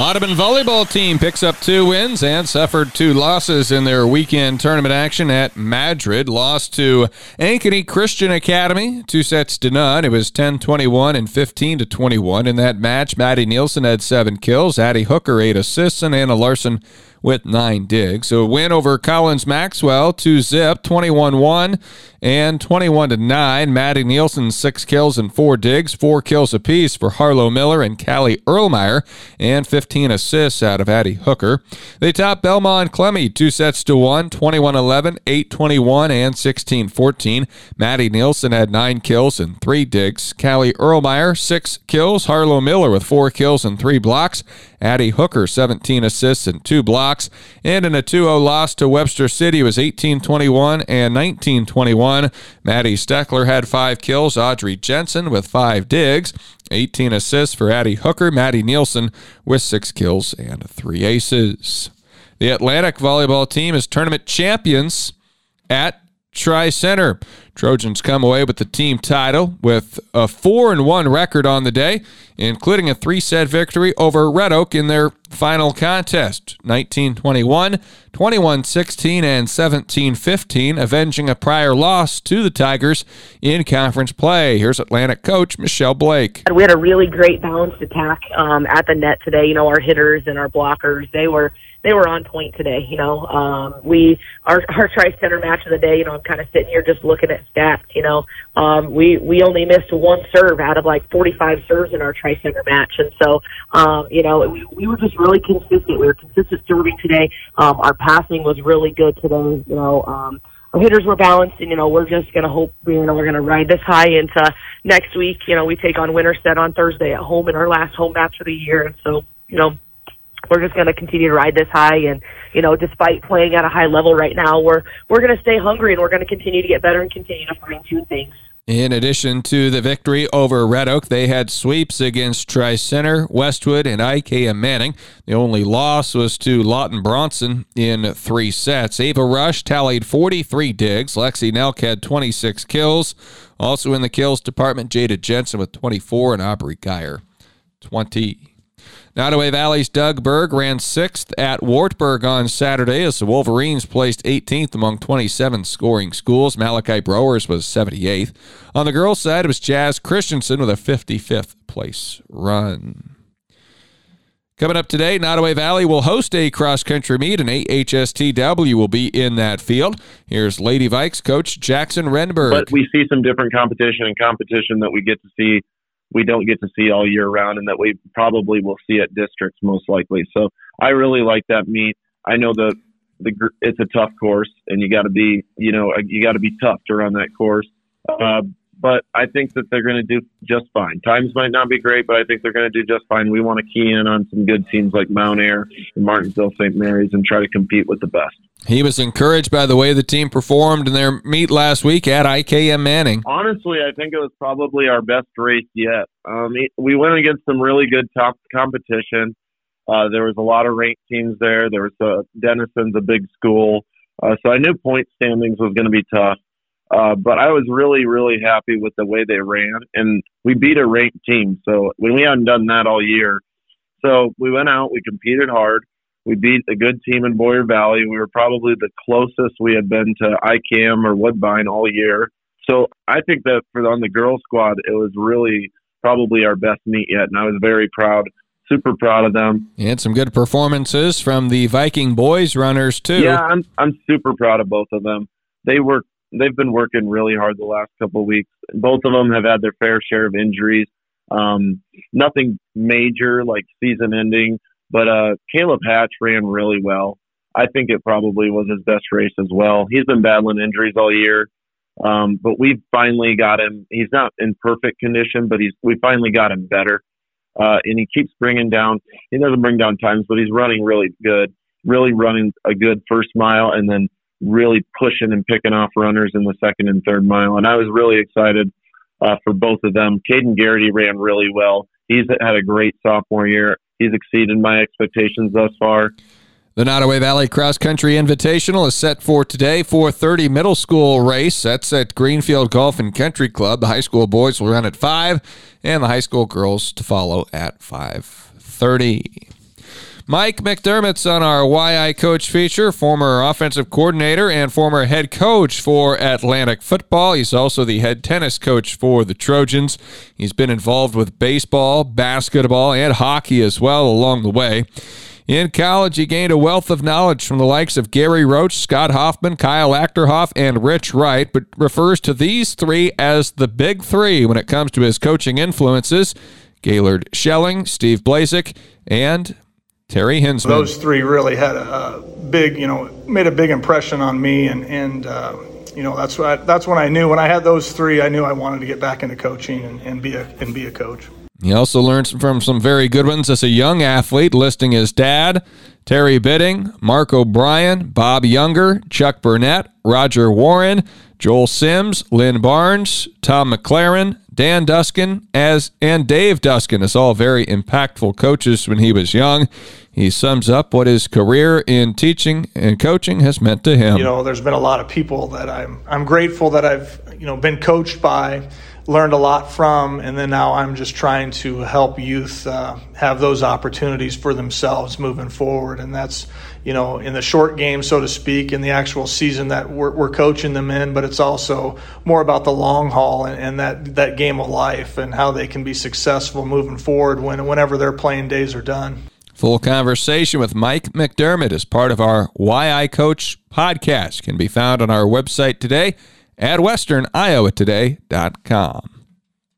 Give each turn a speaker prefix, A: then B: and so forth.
A: Audubon volleyball team picks up two wins and suffered two losses in their weekend tournament action at Madrid. Lost to Ankeny Christian Academy, two sets to none. It was 10-21 and 15-21 in that match. Maddie Nielsen had seven kills, Addie Hooker eight assists, and Anna Larson with nine digs. So win over Collins Maxwell, two zip, 21 1 and 21 to 9. Maddie Nielsen, six kills and four digs, four kills apiece for Harlow Miller and Callie Erlmeyer, and 15 assists out of Addie Hooker. They top Belmond-Klemme, two sets to one, 21 11, 8 21, and 16 14. Maddie Nielsen had nine kills and three digs. Callie Erlmeyer, six kills. Harlow Miller with four kills and three blocks. Addie Hooker, 17 assists and two blocks. And in a 2 0 loss to Webster City, it was 18 21 and 19 21. Maddie Steckler had five kills. Audrey Jensen with five digs. 18 assists for Addie Hooker. Maddie Nielsen with six kills and three aces. The Atlantic volleyball team is tournament champions at Tri Center. Trojans come away with the team title with a 4 and 1 record on the day, including a three set victory over Red Oak in their final contest 19 21, 21 16, and 17 15, avenging a prior loss to the Tigers in conference play. Here's Atlantic coach Michelle Blake.
B: We had a really great balanced attack um, at the net today. You know, our hitters and our blockers, they were they were on point today. You know, um, we our our tri center match of the day. You know, I'm kind of sitting here just looking at stats. You know, um, we we only missed one serve out of like 45 serves in our tri center match, and so um, you know we, we were just really consistent. We were consistent serving today. Um, our passing was really good today. You know. Um, our hitters were balanced, and you know we're just gonna hope you know we're gonna ride this high into next week. You know we take on Winterset on Thursday at home in our last home match of the year, and so you know we're just going to continue to ride this high and you know despite playing at a high level right now we're we're going to stay hungry and we're going to continue to get better and continue to fine tune things
A: in addition to the victory over Red Oak, they had sweeps against Tri Center, Westwood, and IKM Manning. The only loss was to Lawton Bronson in three sets. Ava Rush tallied 43 digs. Lexi Nelk had 26 kills. Also in the kills department, Jada Jensen with 24 and Aubrey Geyer 20. Nodaway Valley's Doug Berg ran sixth at Wartburg on Saturday as the Wolverines placed 18th among 27 scoring schools. Malachi Browers was 78th. On the girls' side, it was Jazz Christensen with a 55th place run. Coming up today, Nodaway Valley will host a cross country meet, and AHSTW will be in that field. Here's Lady Vikes coach Jackson Renberg.
C: But we see some different competition and competition that we get to see we don't get to see all year round and that we probably will see at districts most likely. So I really like that meet. I know the the it's a tough course and you got to be you know you got to be tough to run that course. Uh, but I think that they're going to do just fine. Times might not be great, but I think they're going to do just fine. We want to key in on some good teams like Mount Ayr and Martensdale St. Mary's and try to compete with the best.
A: He was encouraged by the way the team performed in their meet last week at IKM Manning.
C: Honestly, I think it was probably our best race yet. Um, we went against some really good top competition. Uh, there was a lot of ranked teams there. There was uh, Denison's a big school, uh, so I knew point standings was going to be tough. Uh, but I was really, really happy with the way they ran, and we beat a ranked team. So when we hadn't done that all year, so we went out, we competed hard. We beat a good team in Boyer Valley. We were probably the closest we had been to IKM or Woodbine all year. So I think that for on the girls squad, it was really probably our best meet yet, and I was very proud, super proud of them.
A: And some good performances from the Viking boys runners too.
C: Yeah, I'm I'm super proud of both of them. They were they've been working really hard the last couple of weeks. Both of them have had their fair share of injuries. Um, nothing major like season ending, but uh, Caleb Hatch ran really well. I think it probably was his best race as well. He's been battling injuries all year, um, but we finally got him. He's not in perfect condition, but he's we finally got him better. Uh, and he keeps bringing down. He doesn't bring down times, but he's running really good. Really running a good first mile, and then really pushing and picking off runners in the second and third mile. And I was really excited uh, for both of them. Caden Garrity ran really well. He's had a great sophomore year he's exceeded my expectations thus far.
A: The Nodaway Valley Cross Country Invitational is set for today, 4:30 middle school race. That's at Greenfield Golf and Country Club. The high school boys will run at 5 and the high school girls to follow at 5:30. Mike McDermott's on our Why I Coach feature, former offensive coordinator and former head coach for Atlantic football. He's also the head tennis coach for the Trojans. He's been involved with baseball, basketball, and hockey as well along the way. In college, he gained a wealth of knowledge from the likes of Gary Roach, Scott Hoffman, Kyle Achterhoff, and Rich Wright, but refers to these three as the big three when it comes to his coaching influences Gaylord Schelling, Steve Blazek, and Terry Hinsman.
D: Those three really had a, a, big, you know, made a big impression on me, and and uh, you know that's what I, that's when I knew when I had those three, I knew I wanted to get back into coaching and, and be a and be a coach.
A: He also learned from some very good ones as a young athlete, listing his dad, Terry Bidding, Mark O'Brien, Bob Younger, Chuck Burnett, Roger Warren, Joel Sims, Lynn Barnes, Tom McLaren, Dan Duskin, as and Dave Duskin as all very impactful coaches when he was young. He sums up what his career in teaching and coaching has meant to him.
D: You know, there's been a lot of people that I'm I'm grateful that I've you know been coached by learned a lot from, and then now I'm just trying to help youth uh, have those opportunities for themselves moving forward. And that's, you know, in the short game, so to speak, in the actual season that we're, we're coaching them in, but it's also more about the long haul and, and, that, that game of life and how they can be successful moving forward when, whenever their playing days are done.
A: Full conversation with Mike McDermott as part of our Why I Coach podcast can be found on our website today at westerniowatoday.com.